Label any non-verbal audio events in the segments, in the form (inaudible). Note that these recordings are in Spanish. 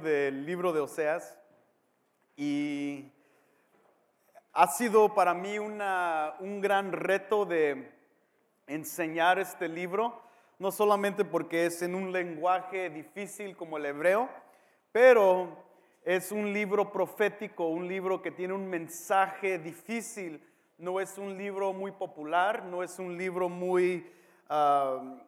del libro de Oseas y ha sido para mí una, un gran reto de enseñar este libro, no solamente porque es en un lenguaje difícil como el hebreo, pero es un libro profético, un libro que tiene un mensaje difícil, no es un libro muy popular, no es un libro muy ah,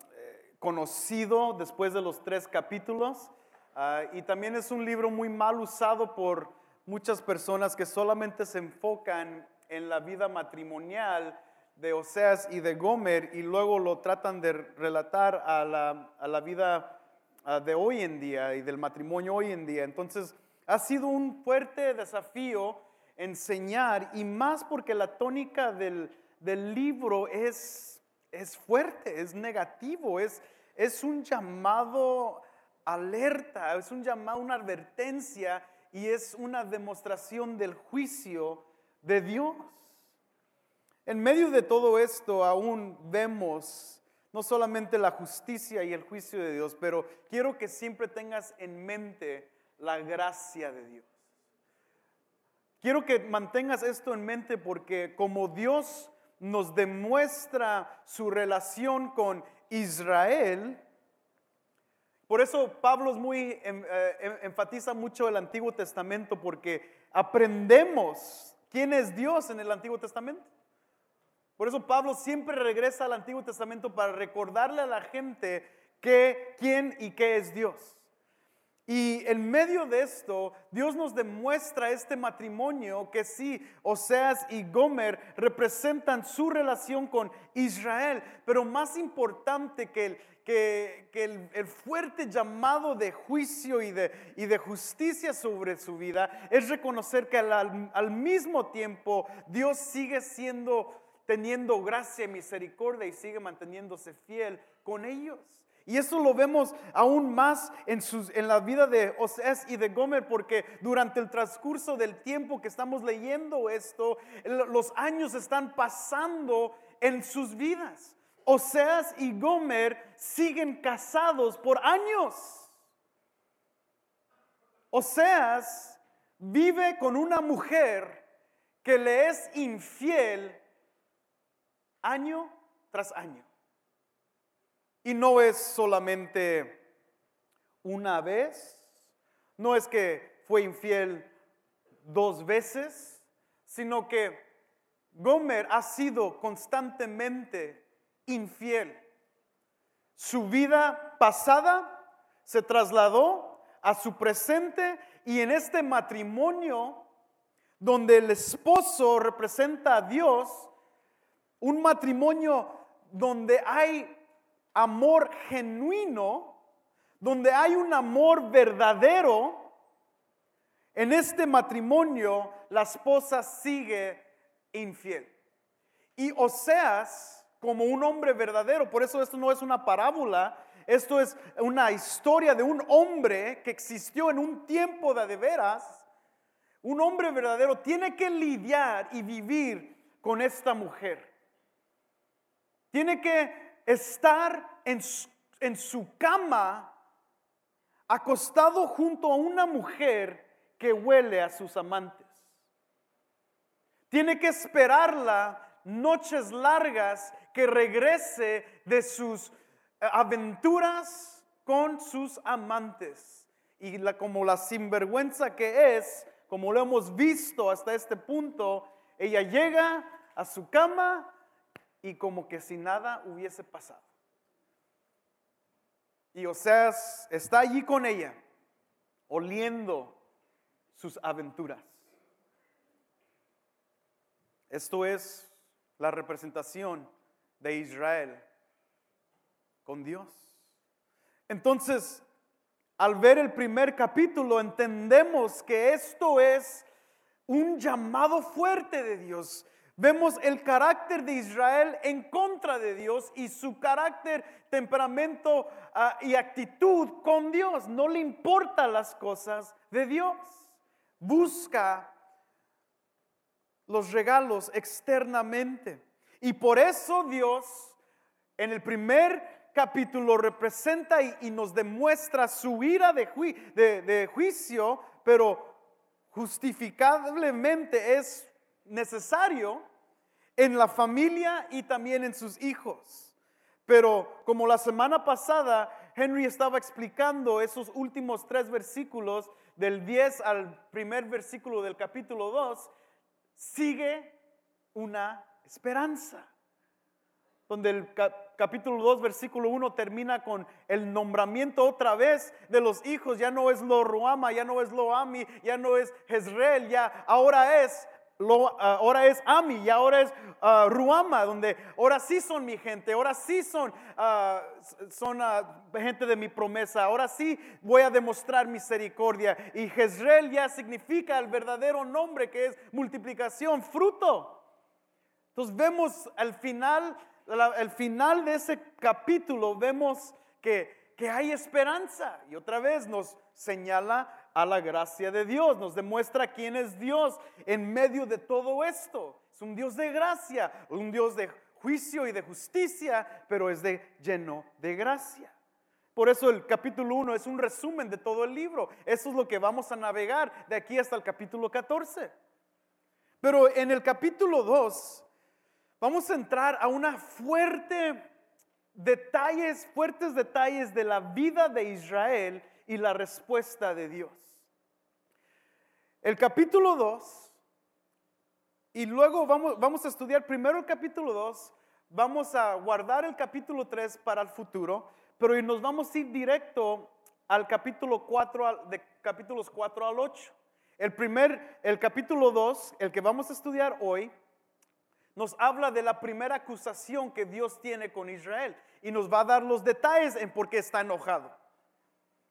conocido después de los tres capítulos, ah, y también es un libro muy mal usado por muchas personas que solamente se enfocan en la vida matrimonial de Oseas y de Gomer y luego lo tratan de relatar a la, a la vida ah, de hoy en día y del matrimonio hoy en día. Entonces, ha sido un fuerte desafío enseñar y más porque la tónica del, del libro es, es fuerte, es negativo, es, es un llamado alerta, es un llamado, una advertencia y es una demostración del juicio de Dios. En medio de todo esto aún vemos no solamente la justicia y el juicio de Dios, pero quiero que siempre tengas en mente la gracia de Dios. Quiero que mantengas esto en mente porque como Dios nos demuestra su relación con Israel, por eso Pablo es muy em, eh, em, enfatiza mucho el Antiguo Testamento porque aprendemos quién es Dios en el Antiguo Testamento. Por eso Pablo siempre regresa al Antiguo Testamento para recordarle a la gente que, quién y qué es Dios. Y en medio de esto, Dios nos demuestra este matrimonio que sí, Oseas y Gomer representan su relación con Israel, pero más importante que el, que, el, fuerte llamado de juicio y de, justicia sobre su vida es reconocer que al, mismo tiempo Dios sigue siendo, teniendo gracia y misericordia y sigue manteniéndose fiel con ellos. Y eso lo vemos aún más en, sus, en la vida de Oseas y de Gomer, porque durante el transcurso del tiempo que estamos leyendo esto, los años están pasando en sus vidas. Oseas y Gomer siguen casados por años. Oseas vive con una mujer que le es infiel año tras año. Y no es solamente una vez, no es que fue infiel dos veces, sino que Gomer ha sido constantemente infiel. Su vida pasada se trasladó a su presente y en este matrimonio donde el esposo representa a Dios, un matrimonio donde hay amor genuino, donde hay un amor verdadero, en este matrimonio la esposa sigue infiel. Y Oseas, como un hombre verdadero, por eso esto no es una parábola, esto es una historia de un hombre que existió en un tiempo de de veras, un hombre verdadero tiene que lidiar y vivir con esta mujer. Tiene que estar en su, cama acostado junto a una mujer que huele a sus amantes. Tiene que esperarla noches largas que regrese de sus eh, aventuras con sus amantes. Y la, como la sinvergüenza que es, como lo hemos visto hasta este punto, ella llega a su cama y como que si nada hubiese pasado. Y Oseas está allí con ella, oliendo sus aventuras. Esto es la representación de Israel con Dios. Entonces, al ver el primer capítulo, entendemos que esto es un llamado fuerte de Dios. Vemos el carácter de Israel en contra de Dios y su carácter, temperamento ah, y actitud con Dios. No le importan las cosas de Dios. Busca los regalos externamente. Y por eso Dios en el primer capítulo representa y, nos demuestra su ira de, de juicio, pero justificablemente es necesario en la familia y también en sus hijos. Pero como la semana pasada Henry estaba explicando esos últimos tres versículos, del 10 al primer versículo del capítulo 2, sigue una esperanza. Donde el capítulo 2, versículo 1 termina con el nombramiento otra vez de los hijos. Ya no es Lo Ruama, ya no es Lo Ami, ya no es Jezreel, ya ahora es Ah, ahora es Ami y ahora es uh, Ruama, donde ahora sí son mi gente, ahora sí son, ah, son gente de mi promesa, ahora sí voy a demostrar misericordia. Y Jezreel ya significa el verdadero nombre que es multiplicación, fruto. Entonces vemos al final, al final de ese capítulo, vemos que, que hay esperanza y otra vez nos señala a la gracia de Dios, nos demuestra quién es Dios en medio de todo esto. Es un Dios de gracia, un Dios de juicio y de justicia, pero es de lleno de gracia. Por eso el capítulo 1 es un resumen de todo el libro. Eso es lo que vamos a navegar de aquí hasta el capítulo 14. Pero en el capítulo 2 vamos a entrar a una fuerte detalles, fuertes detalles de la vida de Israel y la respuesta de Dios. El capítulo 2, y luego vamos, vamos a estudiar primero el capítulo 2, vamos a guardar el capítulo 3 para el futuro, pero nos vamos a ir directo al capítulo 4, de capítulos 4 al 8. El primer, el capítulo 2, el que vamos a estudiar hoy, nos habla de la primera acusación que Dios tiene con Israel y nos va a dar los detalles en por qué está enojado.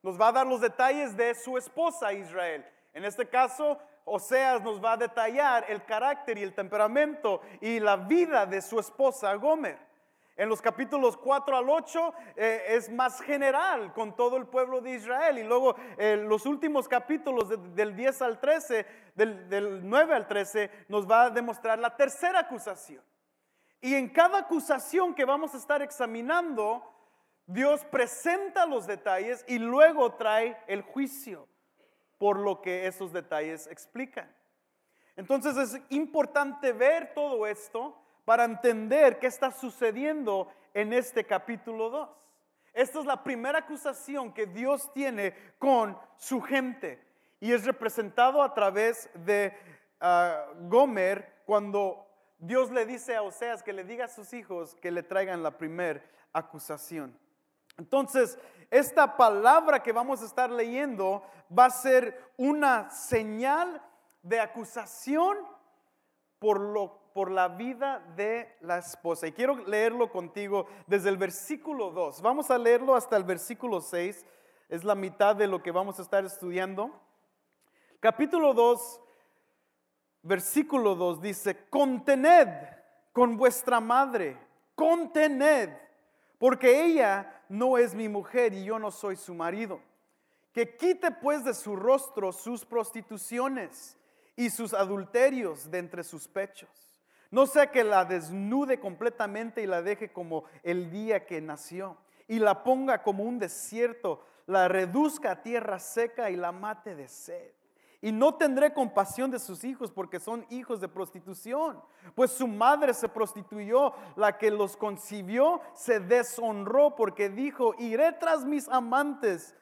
Nos va a dar los detalles de su esposa Israel en este caso, Oseas nos va a detallar el carácter y el temperamento y la vida de su esposa Gomer. En los capítulos 4 al 8 eh, es más general con todo el pueblo de Israel. Y luego eh, los últimos capítulos del 10 al 13, del, del 9 al 13, nos va a demostrar la tercera acusación. Y en cada acusación que vamos a estar examinando, Dios presenta los detalles y luego trae el juicio por lo que esos detalles explican. Entonces es importante ver todo esto para entender qué está sucediendo en este capítulo 2. Esta es la primera acusación que Dios tiene con su gente y es representado a través de ah, Gomer cuando Dios le dice a Oseas que le diga a sus hijos que le traigan la primera acusación. Entonces, esta palabra que vamos a estar leyendo va a ser una señal de acusación por, lo, por la vida de la esposa. Y quiero leerlo contigo desde el versículo 2. Vamos a leerlo hasta el versículo 6. Es la mitad de lo que vamos a estar estudiando. Capítulo 2, versículo 2 dice, contened con vuestra madre, contened porque ella no es mi mujer y yo no soy su marido. Que quite pues de su rostro sus prostituciones y sus adulterios de entre sus pechos. No sea que la desnude completamente y la deje como el día que nació y la ponga como un desierto, la reduzca a tierra seca y la mate de sed. Y no tendré compasión de sus hijos porque son hijos de prostitución. Pues su madre se prostituyó, la que los concibió se deshonró porque dijo, iré tras mis amantes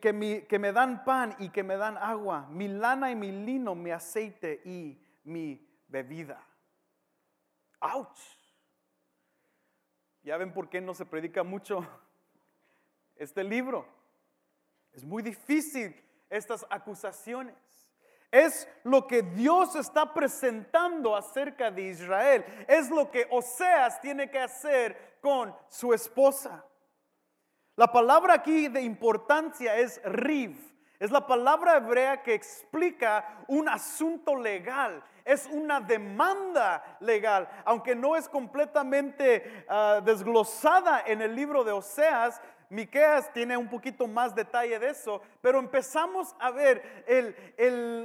que, que me dan pan y que me dan agua, mi lana y mi lino, mi aceite y mi bebida. ¡Auch! Ya ven por qué no se predica mucho (laughs) este libro. Es muy difícil estas acusaciones. Es lo que Dios está presentando acerca de Israel. Es lo que Oseas tiene que hacer con su esposa. La palabra aquí de importancia es riv. Es la palabra hebrea que explica un asunto legal. Es una demanda legal. Aunque no es completamente ah, desglosada en el libro de Oseas, Miqueas tiene un poquito más detalle de eso, pero empezamos a ver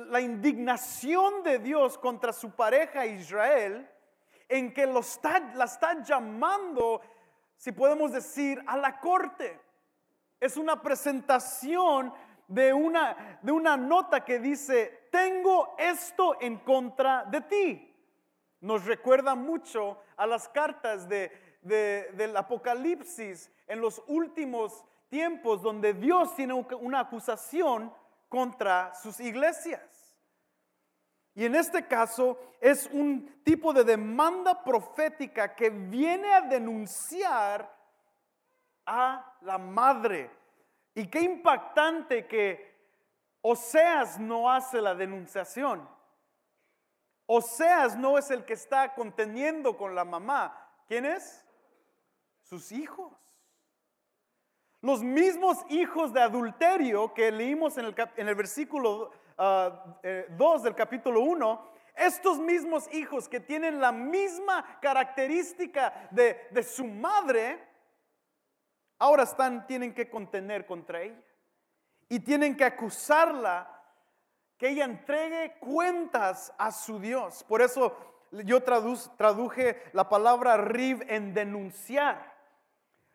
la indignación de Dios contra su pareja Israel, en que está, la está llamando si podemos decir, a la corte. Es una presentación de una, de una nota que dice, tengo esto en contra de ti. Nos recuerda mucho a las cartas de, del Apocalipsis en los últimos tiempos donde Dios tiene una acusación contra sus iglesias. Y en este caso es un tipo de demanda profética que viene a denunciar a la madre. Y qué impactante que Oseas no hace la denunciación. Oseas no es el que está conteniendo con la mamá. ¿Quién es? Sus hijos. Los mismos hijos de adulterio que leímos en el, versículo 2 ah, eh, del capítulo 1, estos mismos hijos que tienen la misma característica de, su madre, ahora están, tienen que contener contra ella. Y tienen que acusarla que ella entregue cuentas a su Dios. Por eso yo traduje la palabra rib en denunciar.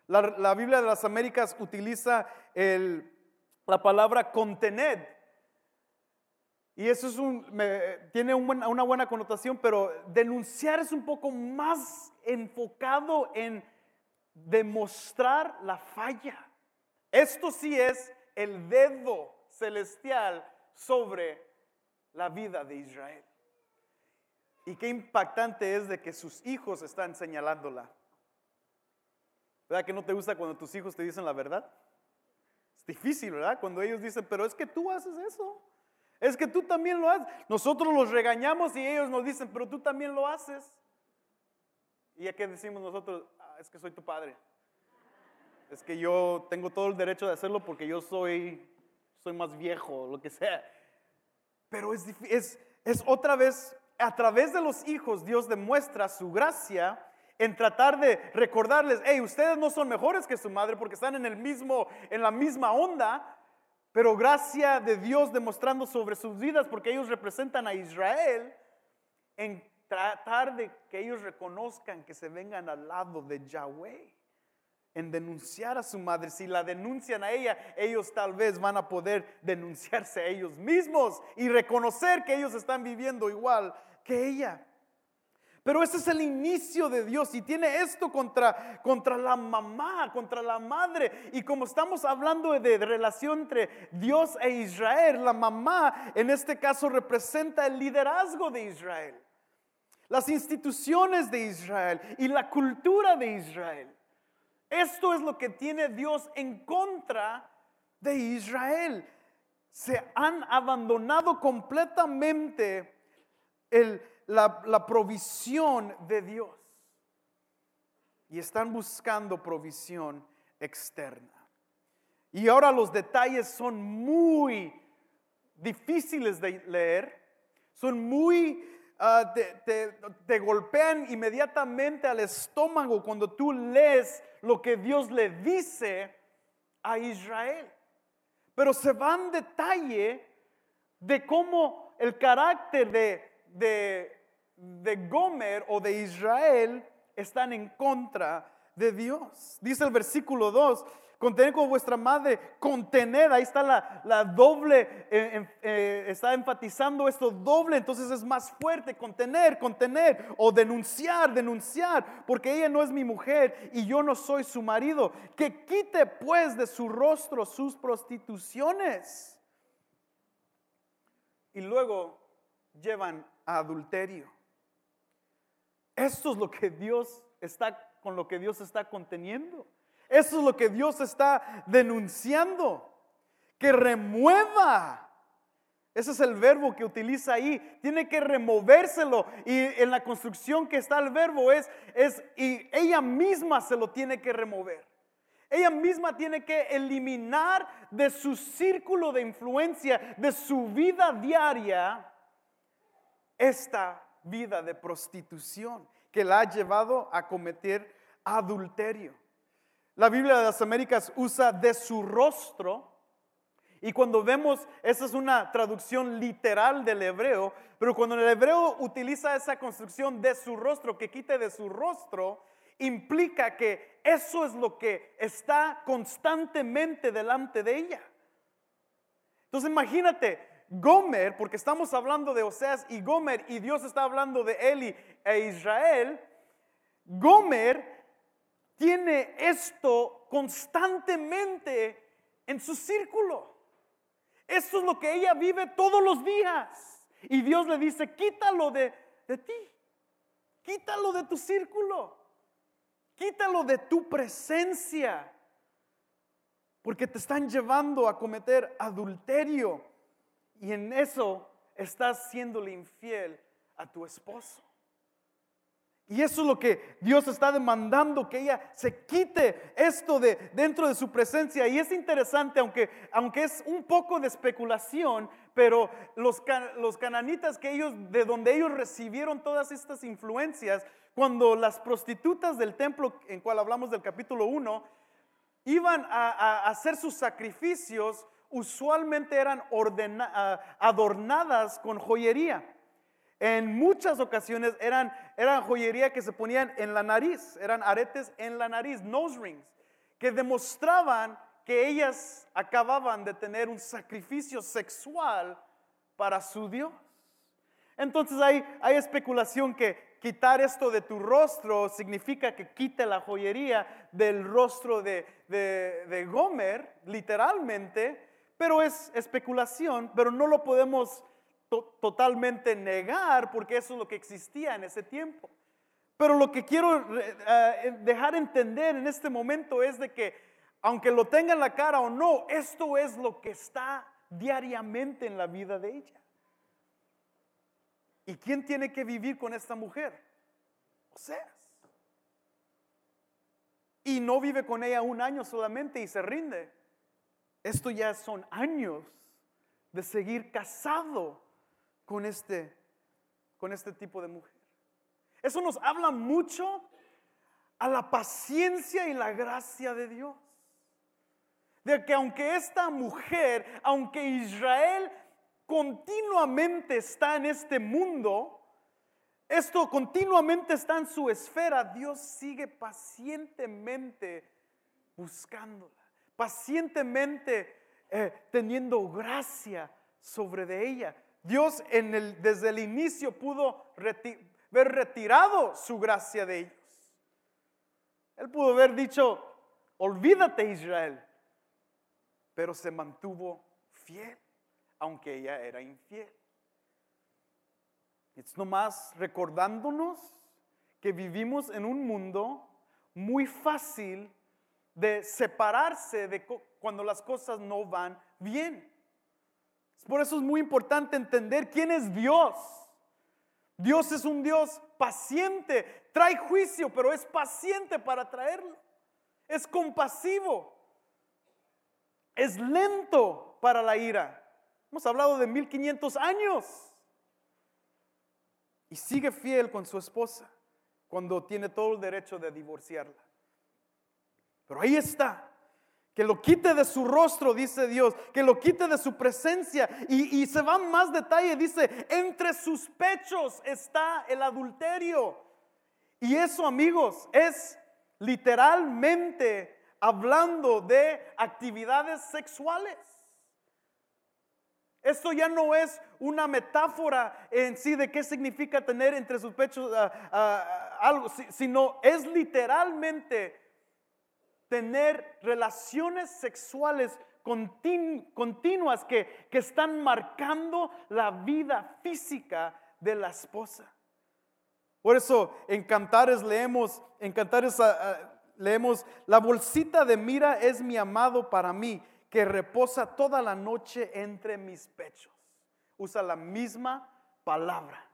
La, Biblia de las Américas utiliza la palabra contener. Y eso es un, tiene una buena connotación, pero denunciar es un poco más enfocado en demostrar la falla. Esto sí es el dedo celestial sobre la vida de Israel. Y qué impactante es de que sus hijos están señalándola. ¿Verdad que no te gusta cuando tus hijos te dicen la verdad? Es difícil, ¿verdad? Cuando ellos dicen, pero es que tú haces eso. Es que tú también lo haces. Nosotros los regañamos y ellos nos dicen, pero tú también lo haces. ¿Y a qué decimos nosotros? Ah, es que soy tu padre. Es que yo tengo todo el derecho de hacerlo porque yo soy soy más viejo, lo que sea. Pero es, es, es otra vez, a través de los hijos, Dios demuestra su gracia en tratar de recordarles, hey, ustedes no son mejores que su madre porque están en el mismo, en la misma onda, pero gracia de Dios demostrando sobre sus vidas porque ellos representan a Israel en tratar de que ellos reconozcan que se vengan al lado de Yahweh en denunciar a su madre. Si la denuncian a ella, ellos tal vez van a poder denunciarse a ellos mismos y reconocer que ellos están viviendo igual que ella. Pero ese es el inicio de Dios y tiene esto contra, contra la mamá, contra la madre. Y como estamos hablando de, de relación entre Dios e Israel, la mamá en este caso representa el liderazgo de Israel, las instituciones de Israel y la cultura de Israel. Esto es lo que tiene Dios en contra de Israel. Se han abandonado completamente la, provisión de Dios y están buscando provisión externa. Y ahora los detalles son muy difíciles de leer, son muy Ah, te, golpean inmediatamente al estómago cuando tú lees lo que Dios le dice a Israel. Pero se va en detalle de cómo el carácter de, de, de Gomer o de Israel están en contra de Dios. Dice el versículo 2, Contener con vuestra madre, contener, ahí está la, doble, eh, eh, está enfatizando esto doble, entonces es más fuerte, contener, contener, o denunciar, denunciar, porque ella no es mi mujer y yo no soy su marido. Que quite pues de su rostro sus prostituciones. Y luego llevan a adulterio. Esto es lo que Dios está, con lo que Dios está conteniendo. Eso es lo que Dios está denunciando. Que remueva. Ese es el verbo que utiliza ahí. Tiene que removérselo. Y en la construcción que está el verbo es, es, y ella misma se lo tiene que remover. Ella misma tiene que eliminar de su círculo de influencia, de su vida diaria, esta vida de prostitución que la ha llevado a cometer adulterio. La Biblia de las Américas usa de su rostro. Y cuando vemos, esa es una traducción literal del hebreo, pero cuando el hebreo utiliza esa construcción de su rostro, que quite de su rostro, implica que eso es lo que está constantemente delante de ella. Entonces imagínate, Gomer, porque estamos hablando de Oseas y Gomer, y Dios está hablando de Eli e Israel, Gomer tiene esto constantemente en su círculo. Esto es lo que ella vive todos los días. Y Dios le dice, quítalo de, de ti, quítalo de tu círculo, quítalo de tu presencia, porque te están llevando a cometer adulterio y en eso estás siéndole infiel a tu esposo. Y eso es lo que Dios está demandando, que ella se quite esto de dentro de su presencia. Y es interesante, aunque, aunque es un poco de especulación, pero los, los cananitas que ellos, de donde ellos recibieron todas estas influencias, cuando las prostitutas del templo, en cual hablamos del capítulo 1, iban a, a hacer sus sacrificios, usualmente eran ah, adornadas con joyería. En muchas ocasiones eran, joyería que se ponían en la nariz, eran aretes en la nariz, nose rings, que demostraban que ellas acababan de tener un sacrificio sexual para su Dios. Entonces hay, especulación que quitar esto de tu rostro significa que quite la joyería del rostro de Gomer, literalmente, pero es especulación, pero no lo podemos totalmente negar porque eso es lo que existía en ese tiempo. Pero lo que quiero eh, dejar entender en este momento es de que aunque lo tenga en la cara o no, esto es lo que está diariamente en la vida de ella. ¿Y quién tiene que vivir con esta mujer? Oseas. Y no vive con ella un año solamente y se rinde. Esto ya son años de seguir casado con este, con este tipo de mujer. Eso nos habla mucho a la paciencia y la gracia de Dios. De que aunque esta mujer, aunque Israel continuamente está en este mundo, esto continuamente está en su esfera, Dios sigue pacientemente buscándola pacientemente eh, teniendo gracia sobre de ella. Dios desde el inicio pudo haber retirado su gracia de ellos. Él pudo haber dicho, olvídate Israel, pero se mantuvo fiel, aunque ella era infiel. Es nomás recordándonos que vivimos en un mundo muy fácil de separarse de cuando las cosas no van bien. Por eso es muy importante entender quién es Dios. Dios es un Dios paciente, trae juicio, pero es paciente para traerlo. Es compasivo. Es lento para la ira. Hemos hablado de 1500 años. Y sigue fiel con su esposa cuando tiene todo el derecho de divorciarla. Pero ahí está. Que lo quite de su rostro, dice Dios. Que lo quite de su presencia. Y, se va más detalle. Dice, entre sus pechos está el adulterio. Y eso, amigos, es literalmente hablando de actividades sexuales. Esto ya no es una metáfora en sí de qué significa tener entre sus pechos ah, ah, algo, sino es literalmente tener relaciones sexuales continuas que, están marcando la vida física de la esposa. Por eso en Cantares leemos, en Cantares ah, ah, leemos, la bolsita de mira es mi amado para mí, que reposa toda la noche entre mis pechos. Usa la misma palabra.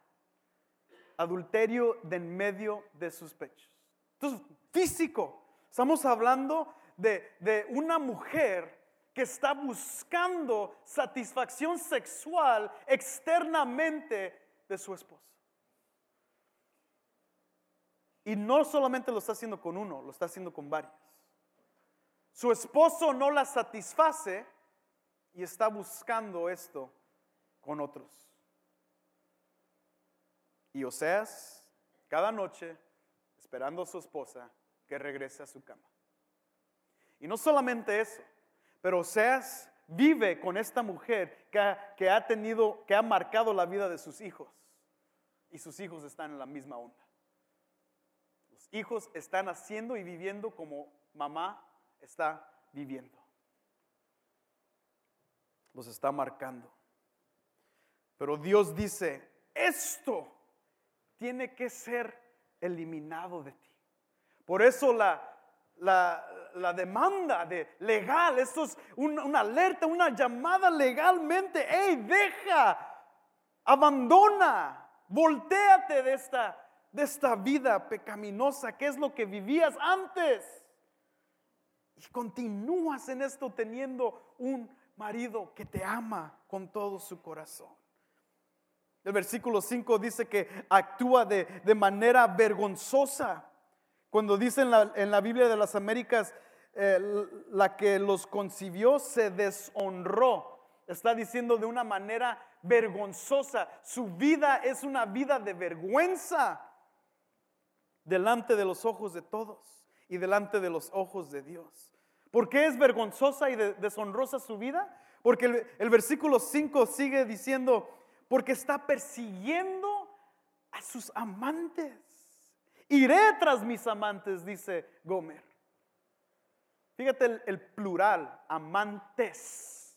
Adulterio de en medio de sus pechos. Entonces, físico, Estamos hablando de, una mujer que está buscando satisfacción sexual externamente de su esposo. Y no solamente lo está haciendo con uno, lo está haciendo con varios. Su esposo no la satisface y está buscando esto con otros. Y Oseas, cada noche, es esperando a su esposa que regrese a su cama. Y no solamente eso, pero Oseas vive con esta mujer que ha, que ha tenido, que ha marcado la vida de sus hijos. Y sus hijos están en la misma onda. Los hijos están haciendo y viviendo como mamá está viviendo. Los está marcando. Pero Dios dice, esto tiene que ser eliminado de ti. Por eso la, la, demanda de legal, esto es una alerta, una llamada legalmente, hey, deja, abandona, volteate de esta, de esta vida pecaminosa, que es lo que vivías antes. Y continúas en esto teniendo un marido que te ama con todo su corazón. El versículo 5 dice que actúa de, de manera vergonzosa. Cuando dice en la, en la Biblia de las Américas, eh, la que los concibió se deshonró. Está diciendo de una manera vergonzosa. Su vida es una vida de vergüenza delante de los ojos de todos y delante de los ojos de Dios. ¿Por qué es vergonzosa y deshonrosa su vida? Porque el, el versículo 5 sigue diciendo, porque está persiguiendo a sus amantes. Iré tras mis amantes, dice Gomer. Fíjate el, plural, amantes.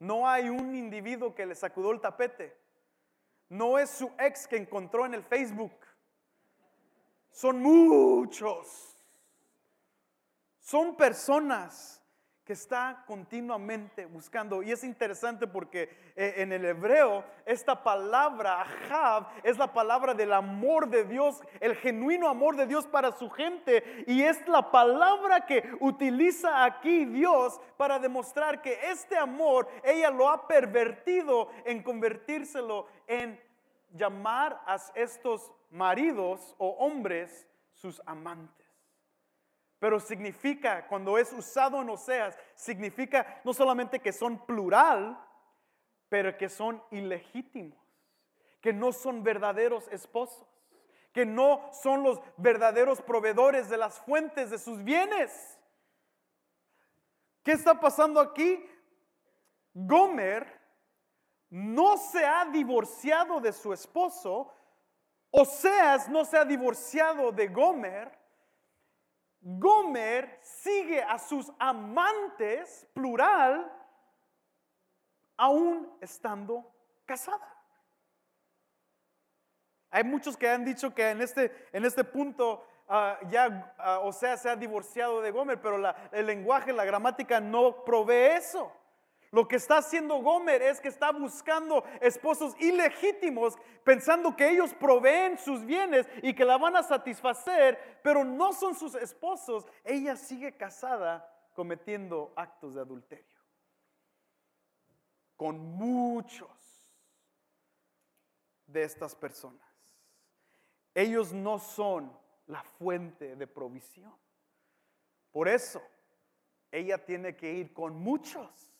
No hay un individuo que le sacudó el tapete. No es su ex que encontró en el Facebook. Son muchos. Son personas que está continuamente buscando. Y es interesante porque eh, en el hebreo esta palabra, ahab, es la palabra del amor de Dios, el genuino amor de Dios para su gente. Y es la palabra que utiliza aquí Dios para demostrar que este amor ella lo ha pervertido en convertírselo en llamar a estos maridos o hombres sus amantes. Pero significa, cuando es usado en Oseas, significa no solamente que son plural, pero que son ilegítimos, que no son verdaderos esposos, que no son los verdaderos proveedores de las fuentes de sus bienes. ¿Qué está pasando aquí? Gomer no se ha divorciado de su esposo, Oseas no se ha divorciado de Gomer, Gomer sigue a sus amantes, plural, aún estando casada. Hay muchos que han dicho que en este, en este punto ah, ya, ah, o sea, se ha divorciado de Gomer, pero el lenguaje, la gramática no provee eso. Lo que está haciendo Gomer es que está buscando esposos ilegítimos, pensando que ellos proveen sus bienes y que la van a satisfacer, pero no son sus esposos. Ella sigue casada cometiendo actos de adulterio. Con muchos de estas personas. Ellos no son la fuente de provisión. Por eso, ella tiene que ir con muchos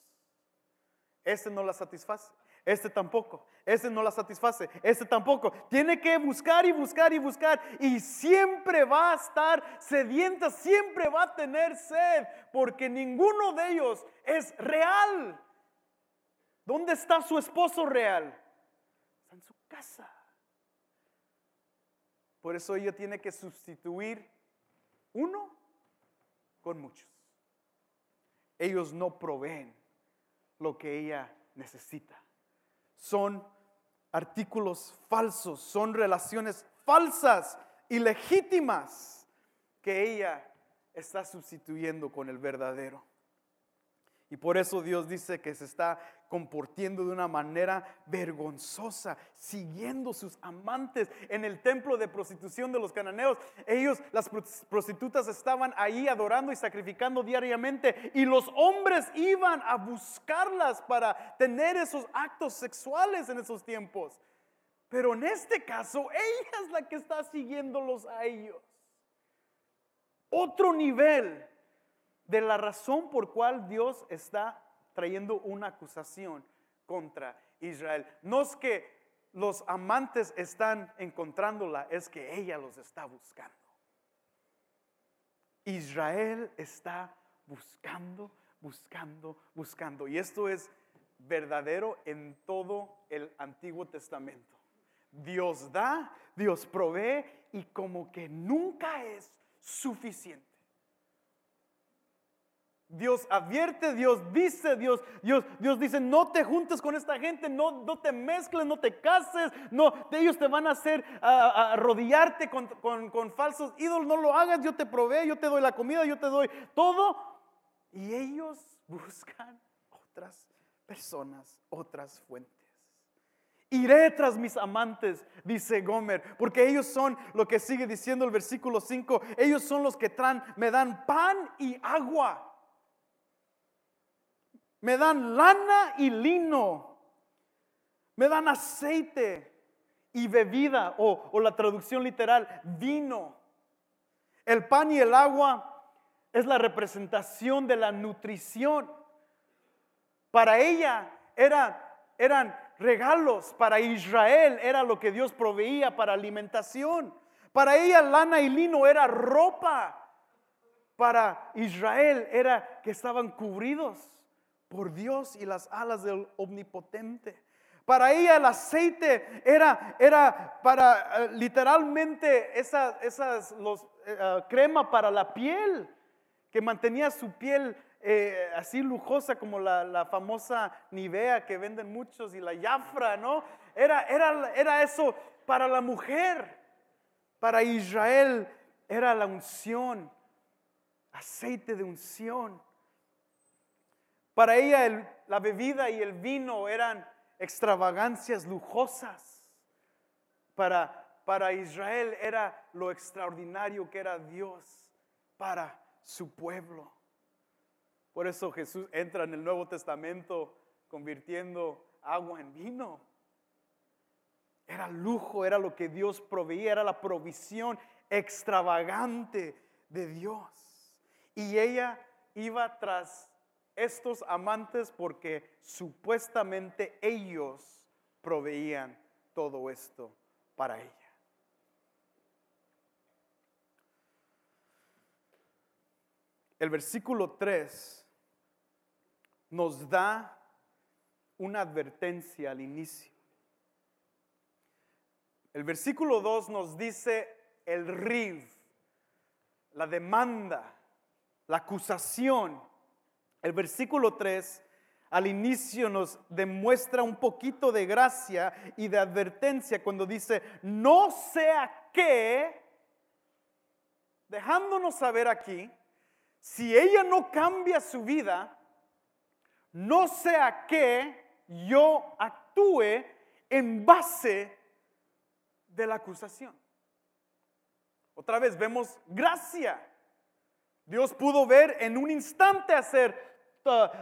este no la satisface. Este tampoco. Este no la satisface. Este tampoco. Tiene que buscar y buscar y buscar. Y siempre va a estar sedienta. Siempre va a tener sed. Porque ninguno de ellos es real. ¿Dónde está su esposo real? Está en su casa. Por eso ella tiene que sustituir uno con muchos. Ellos no proveen lo que ella necesita. Son artículos falsos, son relaciones falsas y legítimas que ella está sustituyendo con el verdadero. Y por eso Dios dice que se está comportando de una manera vergonzosa, siguiendo sus amantes en el templo de prostitución de los cananeos. Ellos, las prostitutas, estaban ahí adorando y sacrificando diariamente y los hombres iban a buscarlas para tener esos actos sexuales en esos tiempos. Pero en este caso, ella es la que está siguiéndolos a ellos. Otro nivel de la razón por cual Dios está trayendo una acusación contra Israel. No es que los amantes están encontrándola, es que ella los está buscando. Israel está buscando, buscando, buscando. Y esto es verdadero en todo el Antiguo Testamento. Dios da, Dios provee y como que nunca es suficiente. Dios advierte, Dios dice, Dios, Dios, Dios dice, no te juntes con esta gente, no, no te mezcles, no te cases, no, ellos te van a hacer arrodillarte con, con falsos ídolos, no lo hagas, yo te proveo, yo te doy la comida, yo te doy todo. Y ellos (laughs) buscan otras personas, otras fuentes. Iré tras mis amantes, dice Gomer, porque ellos son lo que sigue diciendo el versículo 5, ellos son los que traen, me dan pan y agua me dan lana y lino, me dan aceite y bebida, o, la traducción literal, vino. El pan y el agua es la representación de la nutrición. Para ella eran regalos, para Israel era lo que Dios proveía para alimentación. Para ella lana y lino era ropa. Para Israel era que estaban cubridos por Dios y las alas del omnipotente. Para ella el aceite era, era para eh, literalmente esas, esas los, eh, ah, crema para la piel, que mantenía su piel eh, así lujosa como la, famosa Nivea que venden muchos y la Jafra, ¿no? Era, era, era eso para la mujer. Para Israel era la unción, aceite de unción. Para ella la bebida y el vino eran extravagancias lujosas. Para, para Israel era lo extraordinario que era Dios para su pueblo. Por eso Jesús entra en el Nuevo Testamento convirtiendo agua en vino. Era lujo, era lo que Dios proveía, era la provisión extravagante de Dios. Y ella iba tras estos amantes porque supuestamente ellos proveían todo esto para ella. El versículo 3 nos da una advertencia al inicio. El versículo 2 nos dice el riv, la demanda, la acusación el versículo 3 al inicio nos demuestra un poquito de gracia y de advertencia cuando dice, no sea que, dejándonos saber aquí, si ella no cambia su vida, no sea que yo actúe en base de la acusación. Otra vez vemos gracia. Dios pudo ver en un instante hacer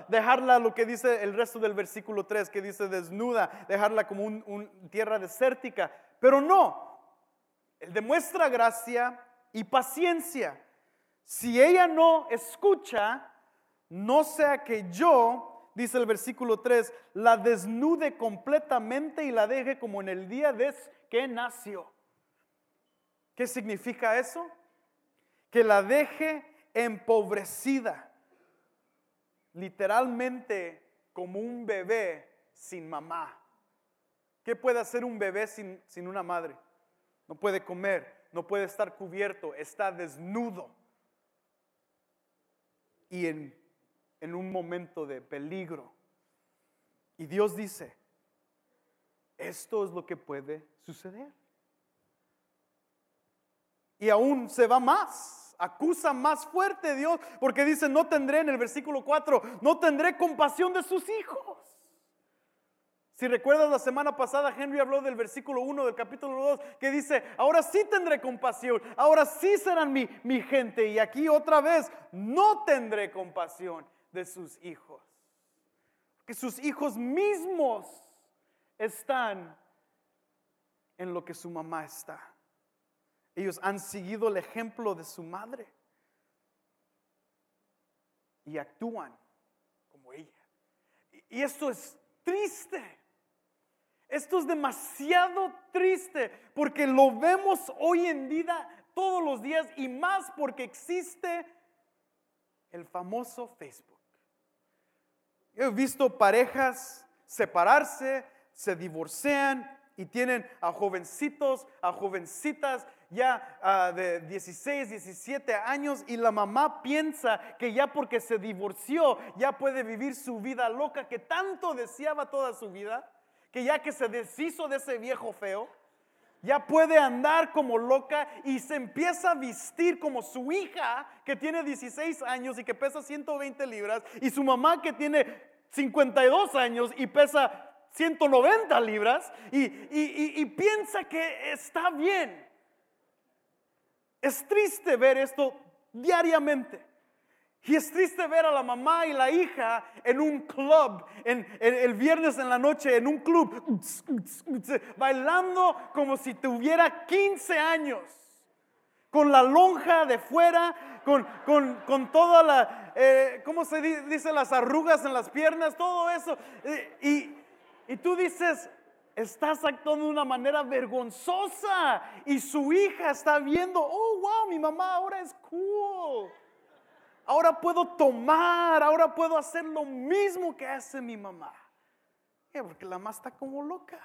dejarla lo que dice el resto del versículo 3, que dice desnuda, dejarla como una tierra desértica. Pero no, Él demuestra gracia y paciencia. Si ella no escucha, no sea que yo, dice el versículo 3, la desnude completamente y la deje como en el día de que nació. ¿Qué significa eso? Que la deje empobrecida literalmente como un bebé sin mamá. ¿Qué puede hacer un bebé sin, sin una madre? No puede comer, no puede estar cubierto, está desnudo. Y en, en un momento de peligro. Y Dios dice, esto es lo que puede suceder. Y aún se va más acusa más fuerte Dios porque dice, no tendré en el versículo 4, no tendré compasión de sus hijos. Si recuerdas la semana pasada, Henry habló del versículo 1 del capítulo 2 que dice, ahora sí tendré compasión, ahora sí serán mi, mi gente. Y aquí otra vez, no tendré compasión de sus hijos. Que sus hijos mismos están en lo que su mamá está. Ellos han seguido el ejemplo de su madre y actúan como ella. Y esto es triste. Esto es demasiado triste porque lo vemos hoy en día todos los días y más porque existe el famoso Facebook. Yo he visto parejas separarse, se divorcian y tienen a jovencitos, a jovencitas ya ah, de 16, 17 años y la mamá piensa que ya porque se divorció ya puede vivir su vida loca que tanto deseaba toda su vida, que ya que se deshizo de ese viejo feo, ya puede andar como loca y se empieza a vestir como su hija que tiene 16 años y que pesa 120 libras y su mamá que tiene 52 años y pesa 190 libras y, y piensa que está bien. Es triste ver esto diariamente. Y es triste ver a la mamá y la hija en un club, el viernes en la noche, en un club, bailando como si tuviera 15 años, con la lonja de fuera, con, con, con toda la, eh, ¿cómo se dice? Las arrugas en las piernas, todo eso. y, y tú dices, estás actuando de una manera vergonzosa y su hija está viendo, oh, wow, mi mamá ahora es cool. Ahora puedo tomar, ahora puedo hacer lo mismo que hace mi mamá. porque la mamá está como loca.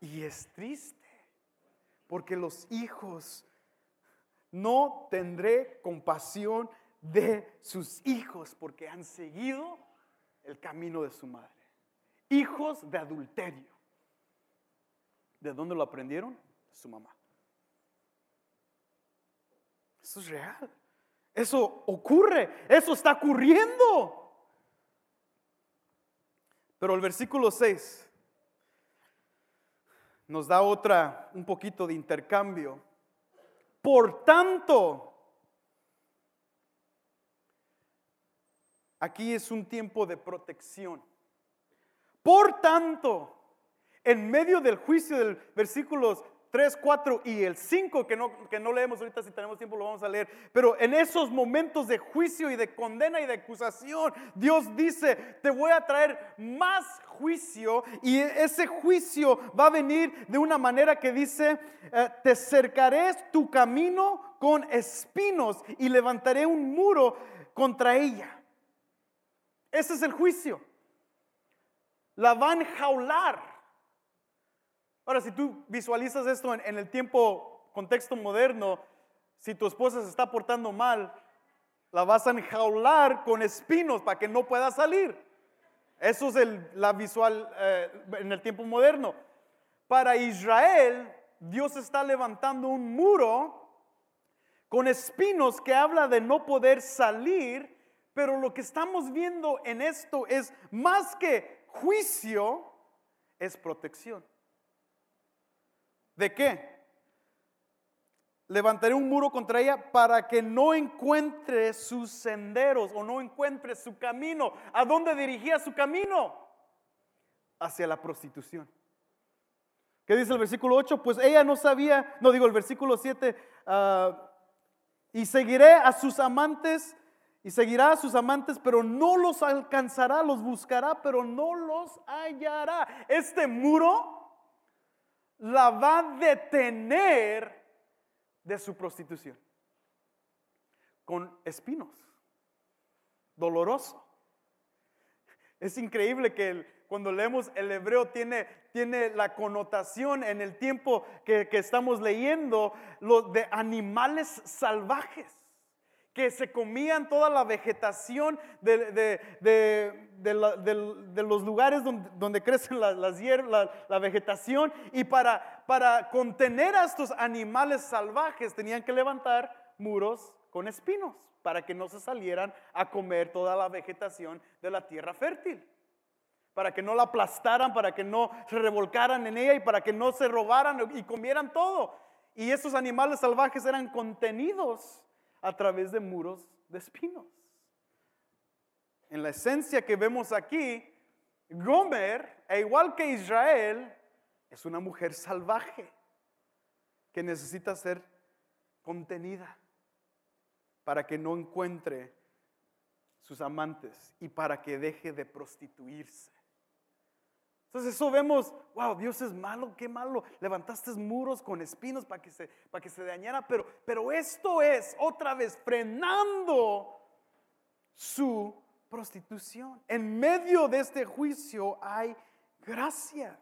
Y es triste, porque los hijos no tendré compasión de sus hijos porque han seguido el camino de su madre hijos de adulterio. ¿De dónde lo aprendieron? Su mamá. Eso es real. Eso ocurre. Eso está ocurriendo. Pero el versículo 6 nos da otra, un poquito de intercambio. Por tanto, aquí es un tiempo de protección. Por tanto, en medio del juicio del versículos 3, 4 y el 5, que no, que no leemos ahorita, si tenemos tiempo lo vamos a leer, pero en esos momentos de juicio y de condena y de acusación, Dios dice, te voy a traer más juicio y ese juicio va a venir de una manera que dice, eh, te cercaré tu camino con espinos y levantaré un muro contra ella. Ese es el juicio la van a jaular. Ahora, si tú visualizas esto en, el tiempo, contexto moderno, si tu esposa se está portando mal, la vas a enjaular con espinos para que no pueda salir. Eso es el, la visual eh, en el tiempo moderno. Para Israel, Dios está levantando un muro con espinos que habla de no poder salir, pero lo que estamos viendo en esto es más que Juicio es protección. ¿De qué? Levantaré un muro contra ella para que no encuentre sus senderos o no encuentre su camino. ¿A dónde dirigía su camino? Hacia la prostitución. ¿Qué dice el versículo 8? Pues ella no sabía, no digo el versículo 7, ah, y seguiré a sus amantes y seguirá a sus amantes, pero no los alcanzará, los buscará, pero no los hallará. Este muro la va a detener de su prostitución. Con espinos. Doloroso. Es increíble que cuando leemos el hebreo tiene, tiene la connotación en el tiempo que, que estamos leyendo lo de animales salvajes que se comían toda la vegetación de, los lugares donde, crecen las, hierbas, la, vegetación, y para, para contener a estos animales salvajes tenían que levantar muros con espinos para que no se salieran a comer toda la vegetación de la tierra fértil para que no la aplastaran, para que no se revolcaran en ella y para que no se robaran y comieran todo. Y estos animales salvajes eran contenidos a través de muros de espinos. En la esencia que vemos aquí, Gomer, e igual que Israel, es una mujer salvaje que necesita ser contenida para que no encuentre sus amantes y para que deje de prostituirse. Entonces eso vemos, wow, Dios es malo, qué malo. Levantaste muros con espinos para que se, para que se dañara, pero, pero esto es otra vez frenando su prostitución. En medio de este juicio hay gracia,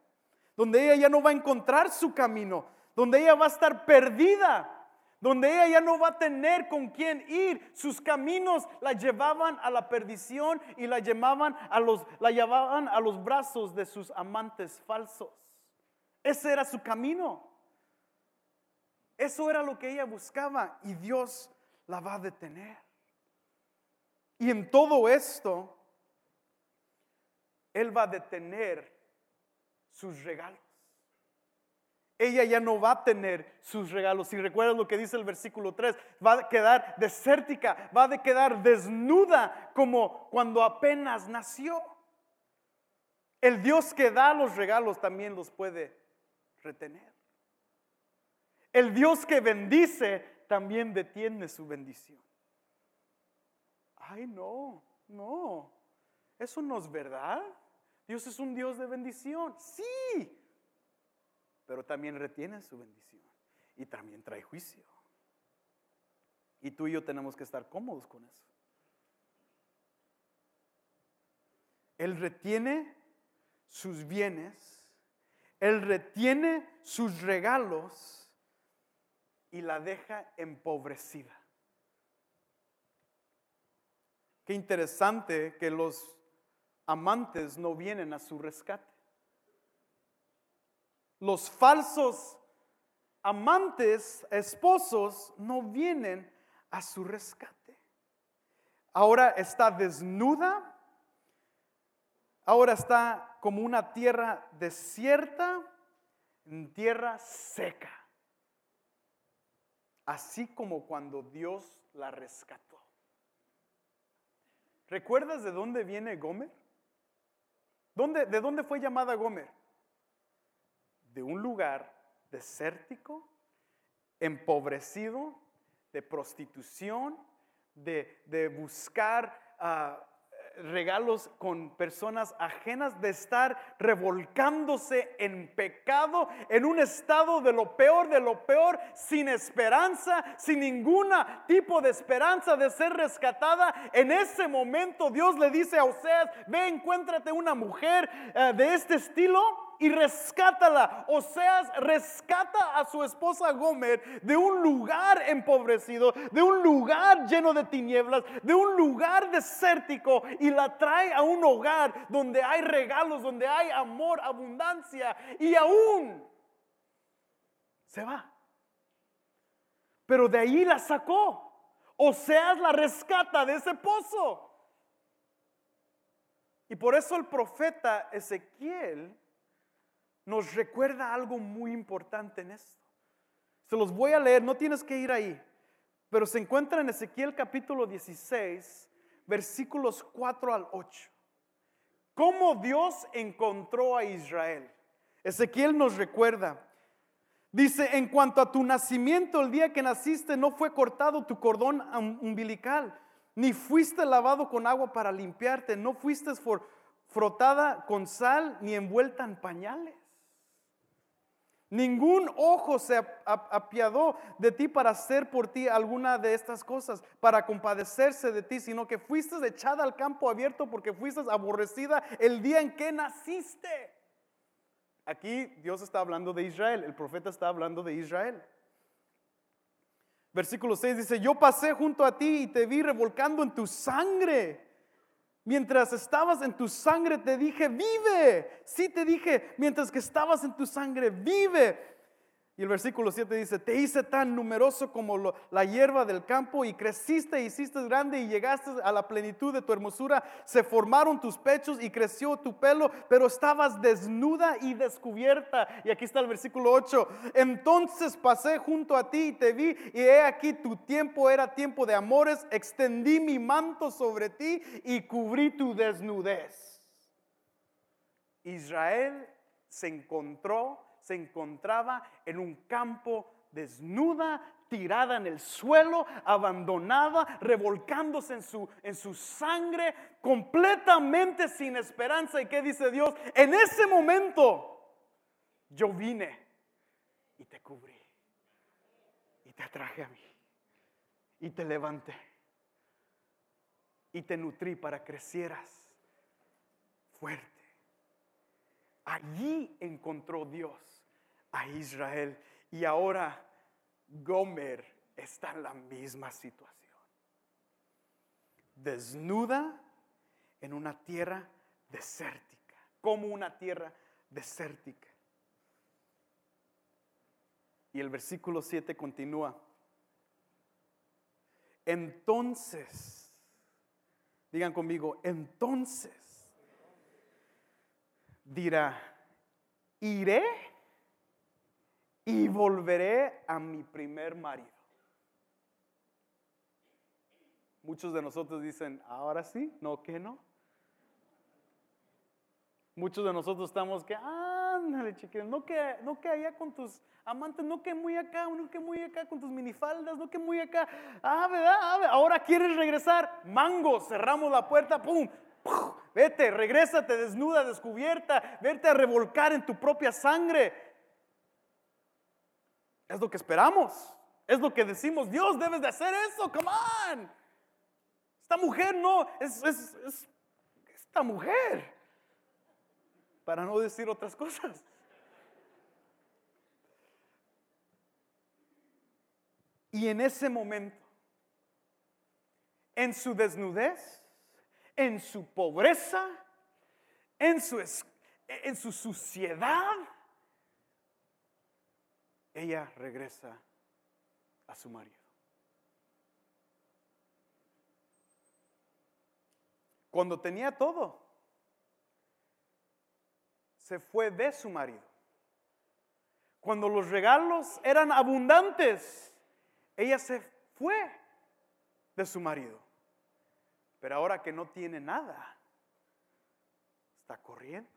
donde ella ya no va a encontrar su camino, donde ella va a estar perdida donde ella ya no va a tener con quién ir. Sus caminos la llevaban a la perdición y la llevaban a los, la llevaban a los brazos de sus amantes falsos. Ese era su camino. Eso era lo que ella buscaba y Dios la va a detener. Y en todo esto, Él va a detener sus regalos ella ya no va a tener sus regalos. Si recuerdas lo que dice el versículo 3, va a quedar desértica, va a quedar desnuda como cuando apenas nació. El Dios que da los regalos también los puede retener. El Dios que bendice también detiene su bendición. Ay, no, no, eso no es verdad. Dios es un Dios de bendición. Sí, pero también retiene su bendición y también trae juicio. Y tú y yo tenemos que estar cómodos con eso. Él retiene sus bienes, Él retiene sus regalos y la deja empobrecida. Qué interesante que los amantes no vienen a su rescate los falsos amantes, esposos, no vienen a su rescate. Ahora está desnuda, ahora está como una tierra desierta, en tierra seca. Así como cuando Dios la rescató. ¿Recuerdas de dónde viene Gomer? ¿De dónde fue llamada Gomer? De un lugar desértico, empobrecido, de prostitución, de, buscar ah, regalos con personas ajenas, de estar revolcándose en pecado, en un estado de lo peor, de lo peor, sin esperanza, sin ninguna tipo de esperanza de ser rescatada. En ese momento Dios le dice a Oseas, ve, encuéntrate una mujer eh, de este estilo y rescátala. Oseas rescata a su esposa Gomer de un lugar empobrecido, de un lugar lleno de tinieblas, de un lugar desértico y la trae a un hogar donde hay regalos, donde hay amor, abundancia y aún se va. Pero de ahí la sacó. Oseas la rescata de ese pozo. Y por eso el profeta Ezequiel nos recuerda algo muy importante en esto. Se los voy a leer, no tienes que ir ahí, pero se encuentra en Ezequiel capítulo 16, versículos 4 al 8. ¿Cómo Dios encontró a Israel? Ezequiel nos recuerda. Dice, en cuanto a tu nacimiento, el día que naciste no fue cortado tu cordón umbilical, ni fuiste lavado con agua para limpiarte, no fuiste frotada con sal, ni envuelta en pañales. Ningún ojo se apiadó de ti para hacer por ti alguna de estas cosas, para compadecerse de ti, sino que fuiste echada al campo abierto porque fuiste aborrecida el día en que naciste. Aquí Dios está hablando de Israel, el profeta está hablando de Israel. Versículo 6 dice, yo pasé junto a ti y te vi revolcando en tu sangre Mientras estabas en tu sangre te dije, vive. Sí te dije, mientras que estabas en tu sangre, vive. Y el versículo 7 dice, te hice tan numeroso como la hierba del campo y creciste hiciste grande y llegaste a la plenitud de tu hermosura. Se formaron tus pechos y creció tu pelo, pero estabas desnuda y descubierta. Y aquí está el versículo 8. Entonces pasé junto a ti y te vi y he aquí tu tiempo era tiempo de amores. Extendí mi manto sobre ti y cubrí tu desnudez. Israel se encontró se encontraba en un campo desnuda, tirada en el suelo, abandonada, revolcándose en su, en su sangre, completamente sin esperanza. ¿Y qué dice Dios? En ese momento yo vine y te cubrí y te traje a mí y te levanté y te nutrí para crecieras fuerte. Allí encontró Dios a Israel y ahora Gomer está en la misma situación. Desnuda en una tierra desértica, como una tierra desértica. Y el versículo 7 continúa. Entonces, digan conmigo, entonces dirá, iré y volveré a mi primer marido. Muchos de nosotros dicen, ahora sí, no que no. Muchos de nosotros estamos que, ándale, chiquillos, no que, no que allá con tus amantes, no que muy acá, no que muy acá con tus minifaldas, no que muy acá. Ah, ¿verdad? Ah, ahora quieres regresar. Mango, cerramos la puerta, pum, Vete, regrésate desnuda, descubierta, vete a revolcar en tu propia sangre. Es lo que esperamos. Es lo que decimos, Dios, debes de hacer eso, come on. Esta mujer no, es, es, es esta mujer. Para no decir otras cosas. Y en ese momento, en su desnudez, en su pobreza, en su, en su suciedad, ella regresa a su marido. Cuando tenía todo, se fue de su marido. Cuando los regalos eran abundantes, ella se fue de su marido. Pero ahora que no tiene nada, está corriendo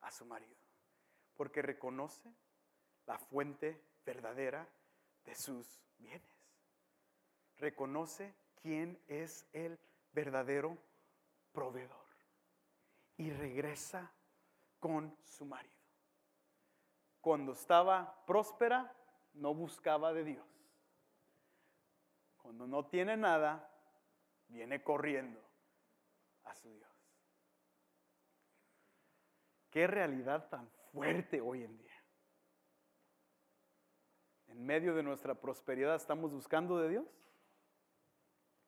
a su marido. Porque reconoce la fuente verdadera de sus bienes. Reconoce quién es el verdadero proveedor. Y regresa con su marido. Cuando estaba próspera, no buscaba de Dios. Cuando no tiene nada, viene corriendo a su Dios. Qué realidad tan fuerte hoy en día. Medio de nuestra prosperidad, ¿estamos buscando de Dios?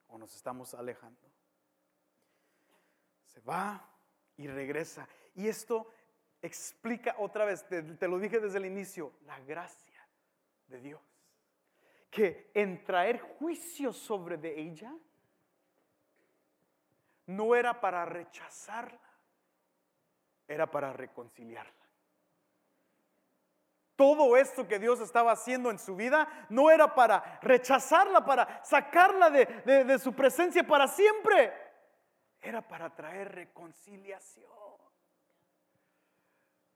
¿O nos estamos alejando? Se va y regresa. Y esto explica otra vez, te, te lo dije desde el inicio, la gracia de Dios. Que en traer juicio sobre de ella, no era para rechazarla, era para reconciliarla. Todo esto que Dios estaba haciendo en su vida no era para rechazarla, para sacarla de, su presencia para siempre. Era para traer reconciliación.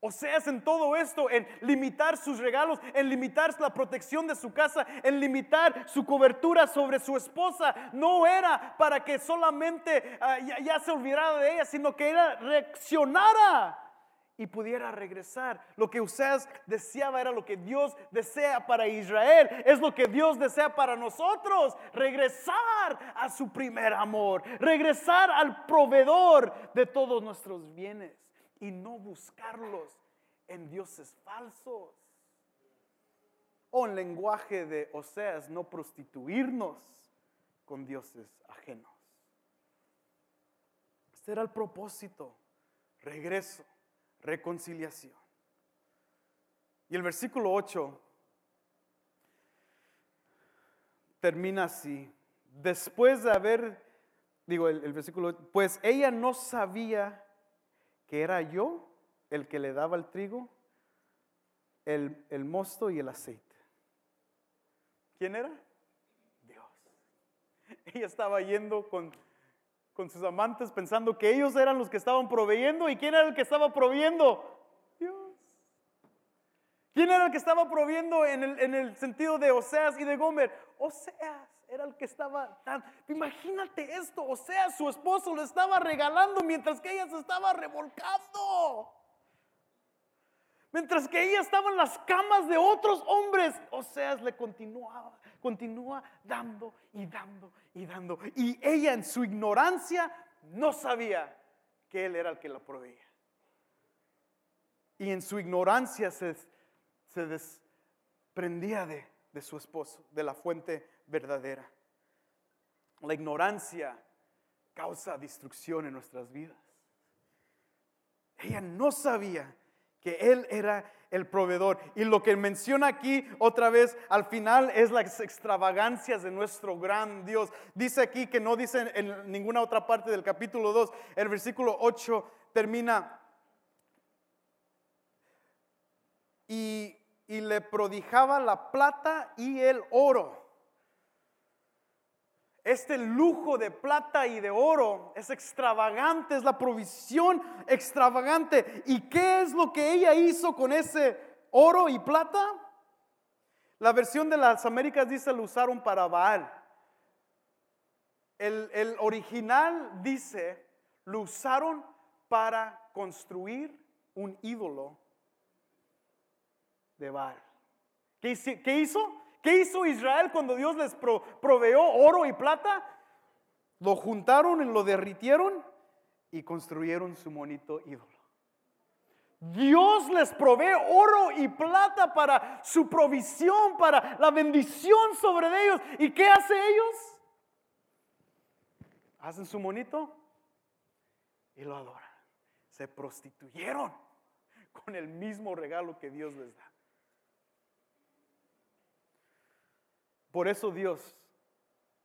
O sea, en todo esto, en limitar sus regalos, en limitar la protección de su casa, en limitar su cobertura sobre su esposa, no era para que solamente ah, ya, se olvidara de ella, sino que ella reaccionara y pudiera regresar. Lo que Useas deseaba era lo que Dios desea para Israel, es lo que Dios desea para nosotros, regresar a su primer amor, regresar al proveedor de todos nuestros bienes y no buscarlos en dioses falsos. O en lenguaje de Oseas, no prostituirnos con dioses ajenos. Este era el propósito, regreso, reconciliación. Y el versículo 8 termina así. Después de haber, digo el, el versículo, pues ella no sabía que era yo el que le daba el trigo, el, mosto y el aceite. ¿Quién era? Dios. (laughs) Ella estaba yendo con, con sus amantes pensando que ellos eran los que estaban proveyendo y quién era el que estaba proveyendo. Dios. ¿Quién era el que estaba proviendo en el, en el sentido de Oseas y de Gomer? Oseas era el que estaba tan... Imagínate esto, Oseas, su esposo, lo estaba regalando mientras que ella se estaba revolcando. Mientras que ella estaba en las camas de otros hombres, Oseas le continuaba, continúa dando y dando y dando. Y ella en su ignorancia no sabía que él era el que la proveía. Y en su ignorancia se, se desprendía de, de su esposo, de la fuente verdadera. La ignorancia causa destrucción en nuestras vidas. Ella no sabía que Él era el proveedor. Y lo que menciona aquí otra vez al final es las extravagancias de nuestro gran Dios. Dice aquí que no dice en ninguna otra parte del capítulo 2, el versículo 8 termina. Y, y le prodigaba la plata y el oro. Este lujo de plata y de oro es extravagante, es la provisión extravagante. ¿Y qué es lo que ella hizo con ese oro y plata? La versión de las Américas dice lo usaron para Baal. El, original dice lo usaron para construir un ídolo de Baal. ¿Qué, qué hizo? ¿Qué hizo Israel cuando Dios les proveó oro y plata? Lo juntaron y lo derritieron y construyeron su monito ídolo. Dios les provee oro y plata para su provisión, para la bendición sobre ellos. ¿Y qué hace ellos? Hacen su monito y lo adoran. Se prostituyeron con el mismo regalo que Dios les da. Por eso Dios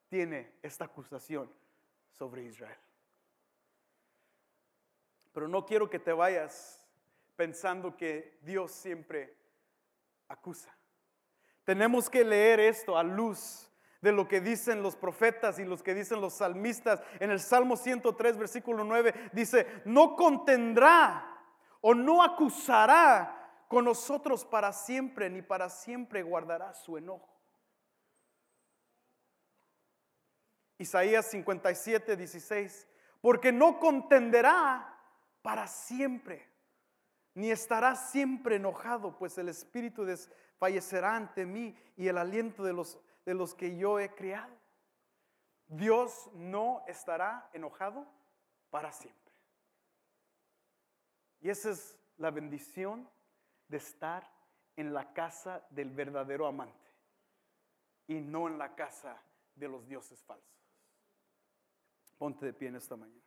tiene esta acusación sobre Israel. Pero no quiero que te vayas pensando que Dios siempre acusa. Tenemos que leer esto a luz de lo que dicen los profetas y los que dicen los salmistas. En el Salmo 103, versículo 9, dice, no contendrá o no acusará con nosotros para siempre, ni para siempre guardará su enojo. Isaías 57, 16, porque no contenderá para siempre, ni estará siempre enojado, pues el espíritu desfallecerá ante mí y el aliento de los, de los que yo he criado. Dios no estará enojado para siempre. Y esa es la bendición de estar en la casa del verdadero amante y no en la casa de los dioses falsos. Ponte de pie en esta mañana.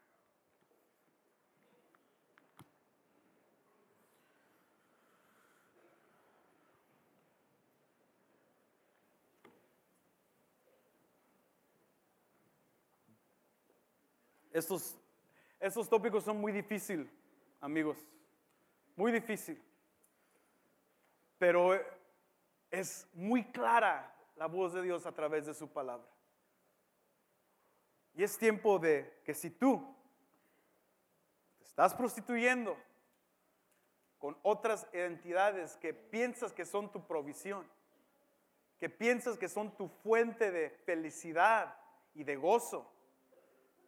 Estos, tópicos son muy difíciles, amigos. Muy difícil. Pero es muy clara la voz de Dios a través de su palabra. Y es tiempo de que si tú te estás prostituyendo con otras entidades que piensas que son tu provisión, que piensas que son tu fuente de felicidad y de gozo,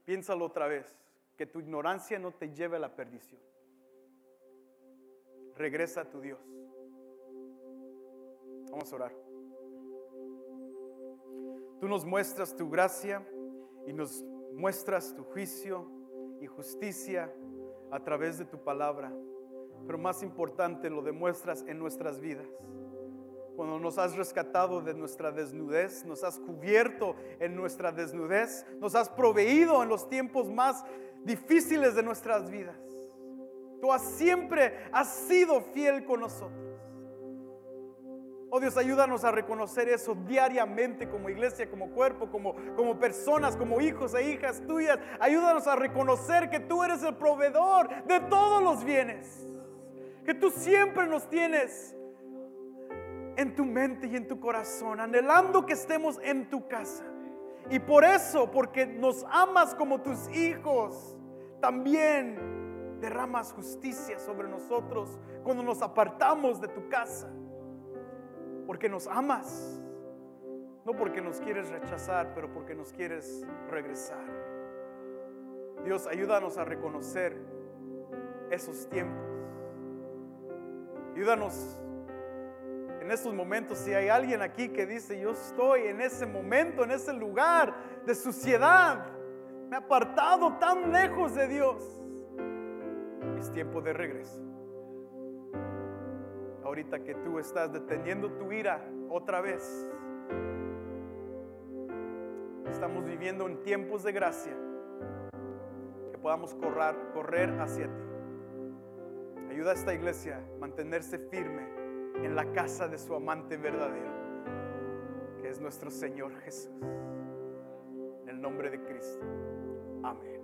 piénsalo otra vez, que tu ignorancia no te lleve a la perdición. Regresa a tu Dios. Vamos a orar. Tú nos muestras tu gracia y nos muestras tu juicio y justicia a través de tu palabra. Pero más importante, lo demuestras en nuestras vidas. Cuando nos has rescatado de nuestra desnudez, nos has cubierto en nuestra desnudez, nos has proveído en los tiempos más difíciles de nuestras vidas. Tú has siempre has sido fiel con nosotros. Oh Dios, ayúdanos a reconocer eso diariamente como iglesia, como cuerpo, como, como personas, como hijos e hijas tuyas. Ayúdanos a reconocer que tú eres el proveedor de todos los bienes. Que tú siempre nos tienes en tu mente y en tu corazón, anhelando que estemos en tu casa. Y por eso, porque nos amas como tus hijos, también derramas justicia sobre nosotros cuando nos apartamos de tu casa. Porque nos amas, no porque nos quieres rechazar, pero porque nos quieres regresar. Dios, ayúdanos a reconocer esos tiempos. Ayúdanos en estos momentos, si hay alguien aquí que dice, yo estoy en ese momento, en ese lugar de suciedad, me he apartado tan lejos de Dios, es tiempo de regreso. Ahorita que tú estás deteniendo tu ira otra vez, estamos viviendo en tiempos de gracia, que podamos correr, correr hacia ti. Ayuda a esta iglesia a mantenerse firme en la casa de su amante verdadero, que es nuestro Señor Jesús. En el nombre de Cristo. Amén.